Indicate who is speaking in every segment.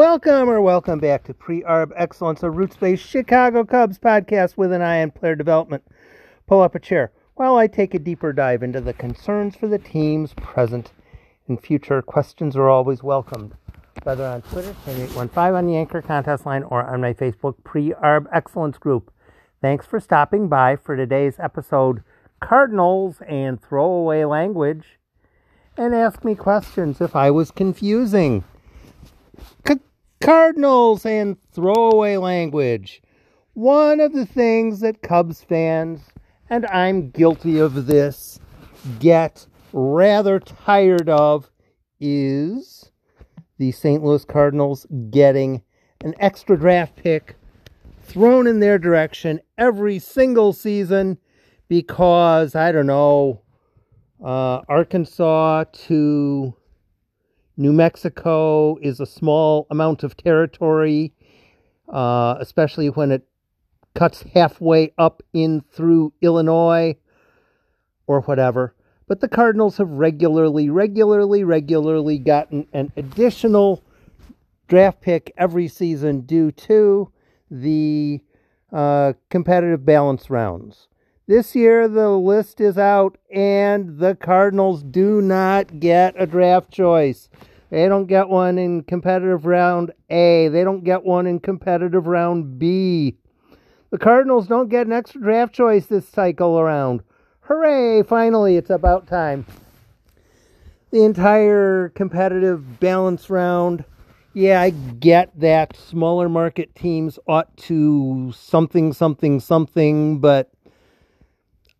Speaker 1: Welcome or welcome back to Pre Arb Excellence, a roots based Chicago Cubs podcast with an eye on player development. Pull up a chair while I take a deeper dive into the concerns for the team's present and future. Questions are always welcomed, whether on Twitter, 815 on the Anchor contest line, or on my Facebook Pre Arb Excellence group. Thanks for stopping by for today's episode Cardinals and Throwaway Language. And ask me questions if I was confusing. Cardinals and throwaway language. One of the things that Cubs fans, and I'm guilty of this, get rather tired of is the St. Louis Cardinals getting an extra draft pick thrown in their direction every single season because, I don't know, uh, Arkansas to New Mexico is a small amount of territory, uh, especially when it cuts halfway up in through Illinois or whatever. But the Cardinals have regularly, regularly, regularly gotten an additional draft pick every season due to the uh, competitive balance rounds. This year, the list is out, and the Cardinals do not get a draft choice. They don't get one in competitive round A. They don't get one in competitive round B. The Cardinals don't get an extra draft choice this cycle around. Hooray! Finally, it's about time. The entire competitive balance round. Yeah, I get that smaller market teams ought to something, something, something, but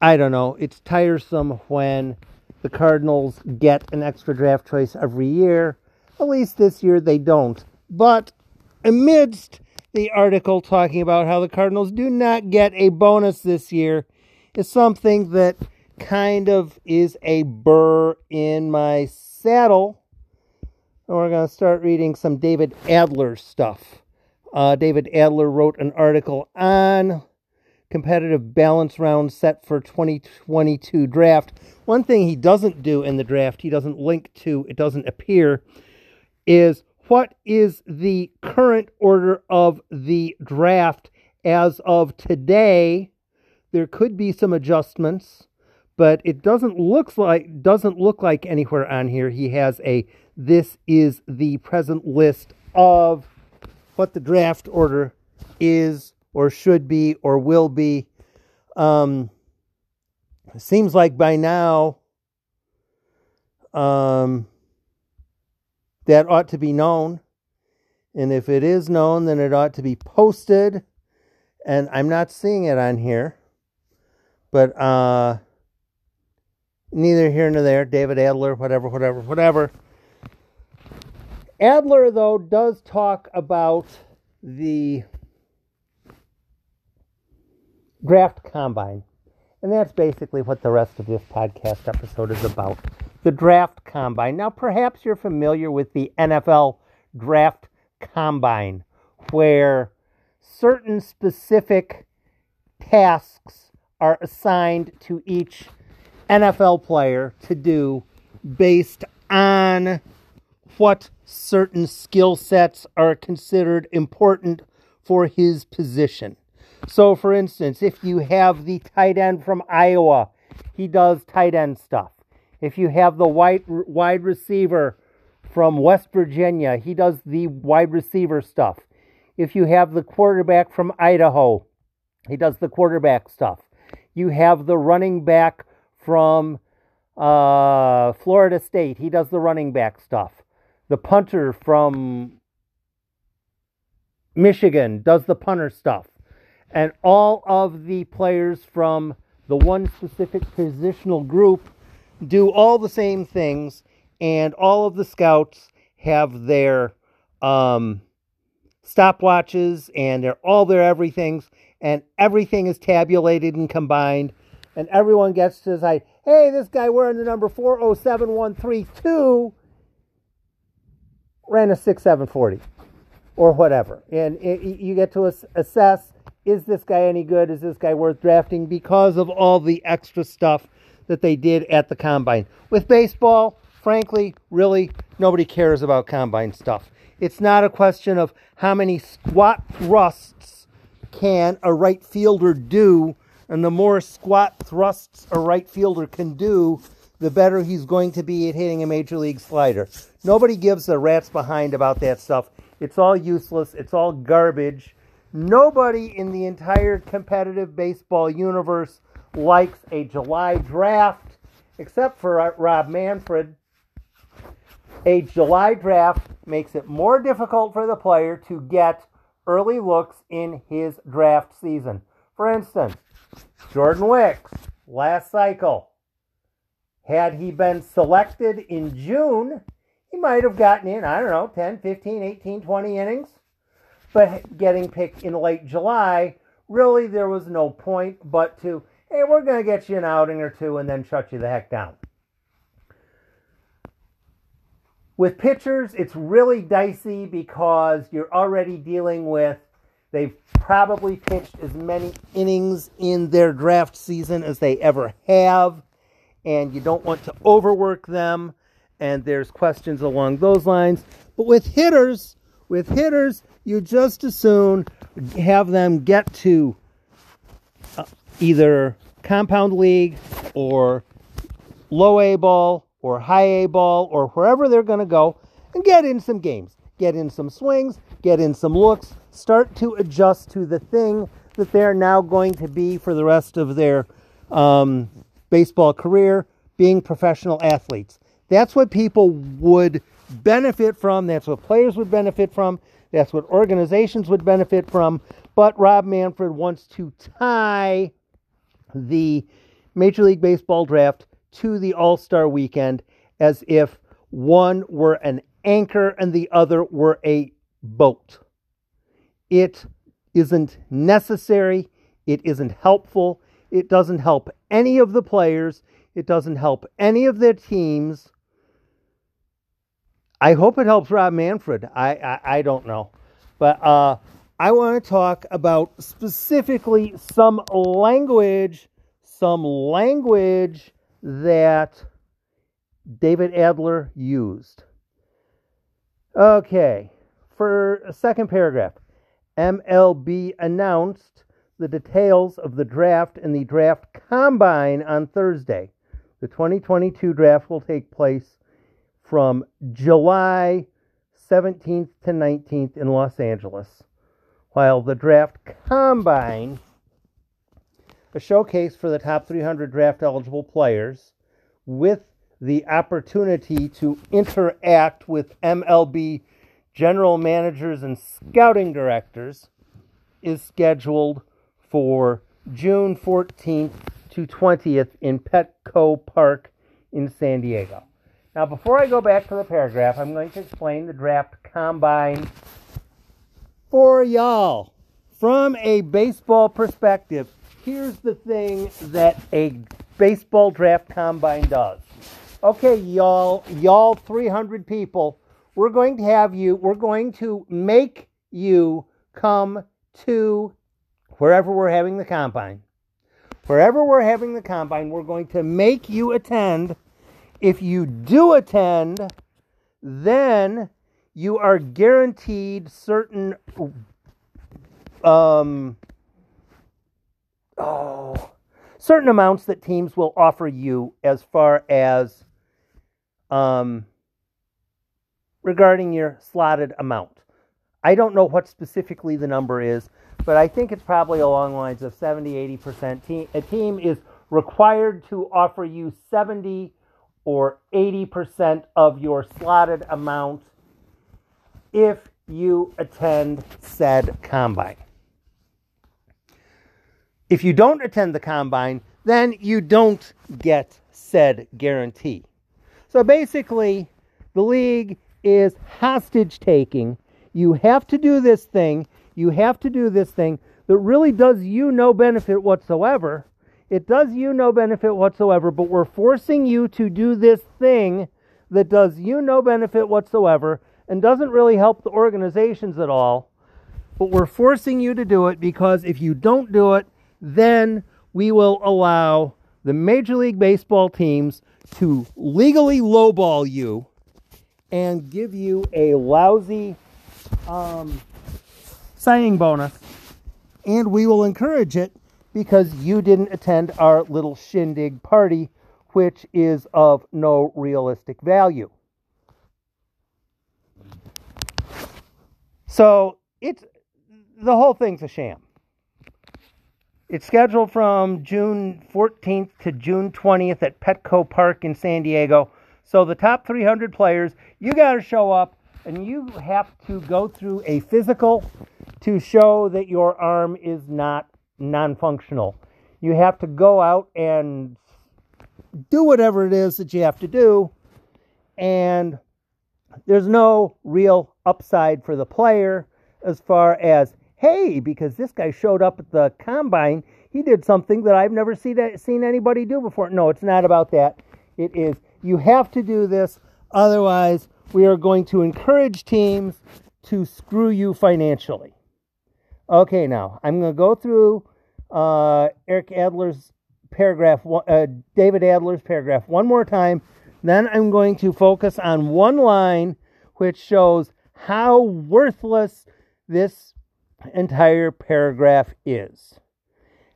Speaker 1: I don't know. It's tiresome when the Cardinals get an extra draft choice every year. At least this year they don't. But amidst the article talking about how the Cardinals do not get a bonus this year is something that kind of is a burr in my saddle. And we're going to start reading some David Adler stuff. Uh, David Adler wrote an article on competitive balance round set for 2022 draft. One thing he doesn't do in the draft, he doesn't link to, it doesn't appear, is what is the current order of the draft as of today. There could be some adjustments, but it doesn't look like doesn't look like anywhere on here he has a this is the present list of what the draft order is or should be or will be. Um, seems like by now um, that ought to be known. And if it is known, then it ought to be posted. And I'm not seeing it on here. But uh, neither here nor there. David Adler, whatever, whatever, whatever. Adler, though, does talk about the draft combine. And that's basically what the rest of this podcast episode is about. The draft combine. Now, perhaps you're familiar with the NFL draft combine, where certain specific tasks are assigned to each NFL player to do based on what certain skill sets are considered important for his position. So, for instance, if you have the tight end from Iowa, he does tight end stuff. If you have the wide, wide receiver from West Virginia, he does the wide receiver stuff. If you have the quarterback from Idaho, he does the quarterback stuff. You have the running back from uh, Florida State, he does the running back stuff. The punter from Michigan does the punter stuff and all of the players from the one specific positional group do all the same things, and all of the scouts have their um, stopwatches and they're all their everythings, and everything is tabulated and combined, and everyone gets to decide, hey, this guy wearing the number 407132 ran a 6740 or whatever. And it, you get to assess is this guy any good? Is this guy worth drafting? Because of all the extra stuff that they did at the combine. With baseball, frankly, really, nobody cares about combine stuff. It's not a question of how many squat thrusts can a right fielder do, and the more squat thrusts a right fielder can do, the better he's going to be at hitting a major league slider. Nobody gives a rat's behind about that stuff. It's all useless, it's all garbage. Nobody in the entire competitive baseball universe likes a July draft, except for uh, Rob Manfred. A July draft makes it more difficult for the player to get early looks in his draft season. For instance, Jordan Wicks, last cycle, had he been selected in June, he might have gotten in, I don't know, 10, 15, 18, 20 innings. But getting picked in late July, really there was no point but to, hey, we're going to get you an outing or two and then shut you the heck down. With pitchers, it's really dicey because you're already dealing with, they've probably pitched as many innings in their draft season as they ever have, and you don't want to overwork them, and there's questions along those lines. But with hitters, with hitters, you just as soon have them get to either compound league or low A ball or high A ball or wherever they're going to go and get in some games, get in some swings, get in some looks, start to adjust to the thing that they're now going to be for the rest of their um, baseball career, being professional athletes. That's what people would benefit from. That's what players would benefit from. That's what organizations would benefit from. But Rob Manfred wants to tie the Major League Baseball draft to the All Star weekend as if one were an anchor and the other were a boat. It isn't necessary. It isn't helpful. It doesn't help any of the players. It doesn't help any of their teams. I hope it helps Rob Manfred. I, I, I don't know. But uh, I want to talk about specifically some language, some language that David Adler used. Okay, for a second paragraph, MLB announced the details of the draft and the draft combine on Thursday. The 2022 draft will take place from July 17th to 19th in Los Angeles, while the draft combine, a showcase for the top 300 draft eligible players, with the opportunity to interact with MLB general managers and scouting directors, is scheduled for June 14th to 20th in Petco Park in San Diego. Now, before I go back to the paragraph, I'm going to explain the draft combine for y'all. From a baseball perspective, here's the thing that a baseball draft combine does. Okay, y'all, y'all 300 people, we're going to have you, we're going to make you come to wherever we're having the combine. Wherever we're having the combine, we're going to make you attend if you do attend, then you are guaranteed certain um, oh, certain amounts that teams will offer you as far as um, regarding your slotted amount. I don't know what specifically the number is, but I think it's probably along lines of 70, 80%. a team is required to offer you 70 or 80% of your slotted amount if you attend said combine. If you don't attend the combine, then you don't get said guarantee. So basically, the league is hostage taking. You have to do this thing. You have to do this thing that really does you no benefit whatsoever it does you no benefit whatsoever, but we're forcing you to do this thing that does you no benefit whatsoever and doesn't really help the organizations at all. But we're forcing you to do it because if you don't do it, then we will allow the Major League Baseball teams to legally lowball you and give you a lousy um, signing bonus. And we will encourage it because you didn't attend our little shindig party, which is of no realistic value. So it's the whole thing's a sham. It's scheduled from June 14th to June 20th at Petco Park in San Diego. So the top 300 players, you got to show up and you have to go through a physical to show that your arm is not non-functional. You have to go out and do whatever it is that you have to do and there's no real upside for the player as far as hey, because this guy showed up at the combine, he did something that I've never seen seen anybody do before. No, it's not about that. It is you have to do this, otherwise we are going to encourage teams to screw you financially. Okay, now I'm going to go through uh, Eric Adler's paragraph, uh, David Adler's paragraph one more time. Then I'm going to focus on one line which shows how worthless this entire paragraph is.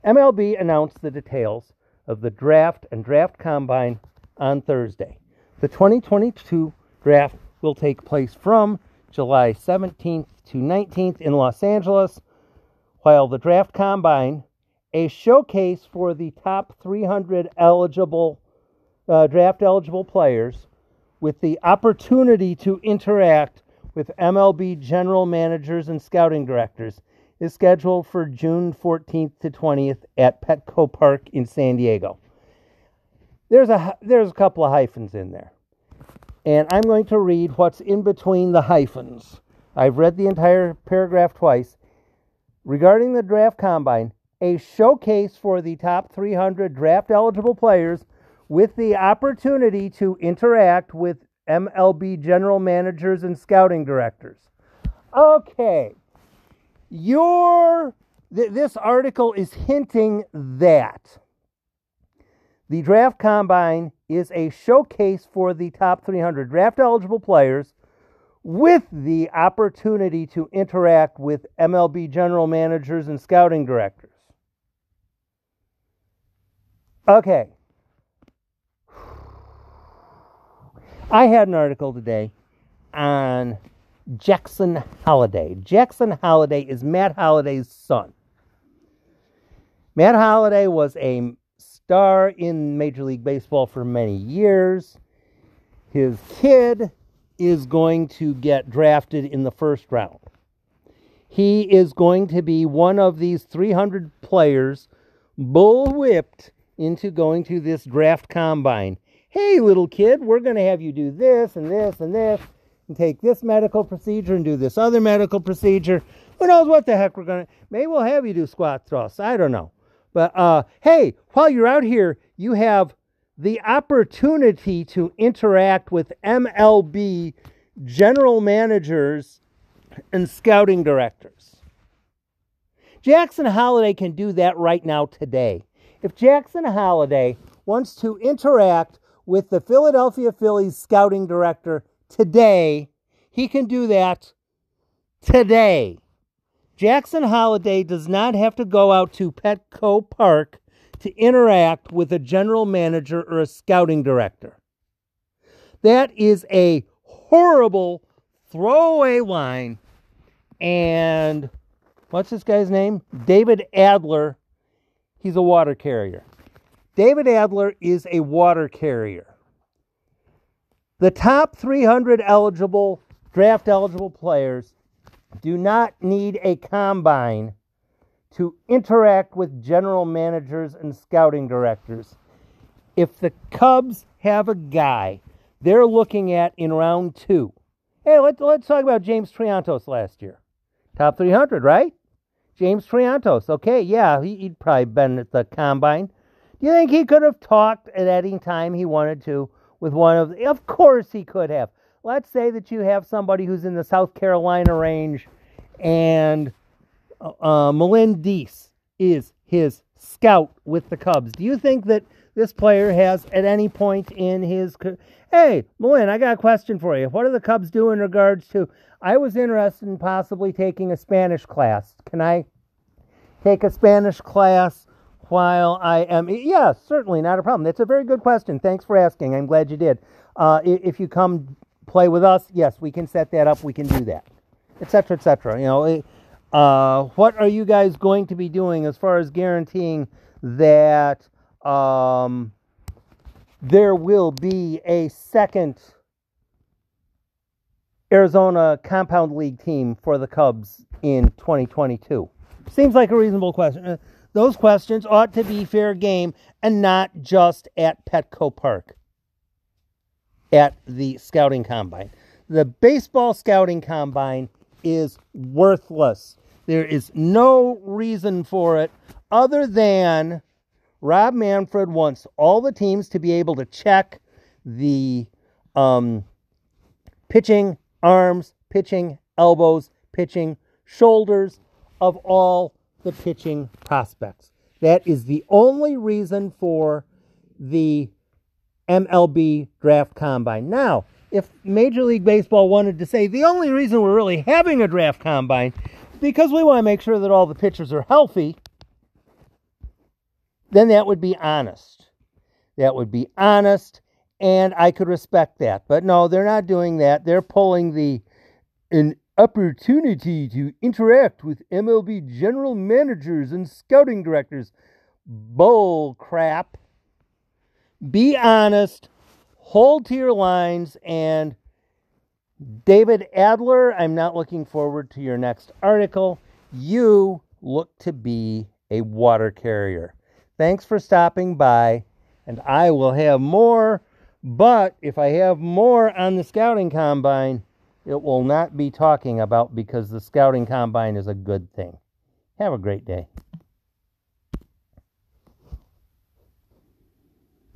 Speaker 1: MLB announced the details of the draft and draft combine on Thursday. The 2022 draft will take place from July 17th to 19th in Los Angeles, while the draft combine, a showcase for the top 300 eligible uh, draft eligible players with the opportunity to interact with MLB general managers and scouting directors is scheduled for June 14th to 20th at Petco Park in San Diego. There's a there's a couple of hyphens in there. And I'm going to read what's in between the hyphens. I've read the entire paragraph twice. Regarding the draft combine, a showcase for the top 300 draft eligible players with the opportunity to interact with MLB general managers and scouting directors. Okay. Your th- this article is hinting that the draft combine is a showcase for the top 300 draft eligible players with the opportunity to interact with MLB general managers and scouting directors. Okay. I had an article today on Jackson Holliday. Jackson Holliday is Matt Holliday's son. Matt Holliday was a star in Major League Baseball for many years. His kid is going to get drafted in the first round. He is going to be one of these 300 players bullwhipped into going to this draft combine hey, little kid, we're going to have you do this and this and this and take this medical procedure and do this other medical procedure. Who knows what the heck we're going to, maybe we'll have you do squat thrusts. I don't know. But uh, hey, while you're out here, you have the opportunity to interact with MLB general managers and scouting directors. Jackson Holliday can do that right now today. If Jackson Holliday wants to interact with the Philadelphia Phillies scouting director today. He can do that today. Jackson Holliday does not have to go out to Petco Park to interact with a general manager or a scouting director. That is a horrible throwaway line. And what's this guy's name? David Adler. He's a water carrier. David Adler is a water carrier. The top 300 eligible, draft eligible players do not need a combine to interact with general managers and scouting directors. If the Cubs have a guy they're looking at in round two, hey, let's, let's talk about James Triantos last year. Top 300, right? James Triantos. Okay, yeah, he, would probably been at the combine. You think he could have talked at any time he wanted to with one of Of course he could have. Let's say that you have somebody who's in the South Carolina range and uh, uh Melendez is his scout with the Cubs. Do you think that this player has at any point in his Hey, Malin, I got a question for you. What do the Cubs do in regards to I was interested in possibly taking a Spanish class. Can I take a Spanish class while I am yeah, certainly not a problem. That's a very good question. Thanks for asking. I'm glad you did. Uh, if you come play with us, yes, we can set that up. We can do that, etc., etc. You know, uh, what are you guys going to be doing as far as guaranteeing that um, there will be a second Arizona Compound League team for the Cubs in 2022? Seems like a reasonable question. Those questions ought to be fair game and not just at Petco Park at the scouting combine. The baseball scouting combine is worthless. There is no reason for it other than Rob Manfred wants all the teams to be able to check the um, pitching arms, pitching elbows, pitching shoulders of all the pitching prospects. That is the only reason for the MLB draft combine. Now, if Major League Baseball wanted to say the only reason we're really having a draft combine is because we want to make sure that all the pitchers are healthy, then that would be honest. That would be honest, and I could respect that. But no, they're not doing that. They're pulling the an opportunity to interact with MLB general managers and scouting directors. Bull crap be honest, hold to your lines, and David Adler, I'm not looking forward to your next article. You look to be a water carrier. Thanks for stopping by, and I will have more. But if I have more on the scouting combine, it will not be talking about because the scouting combine is a good thing. Have a great day.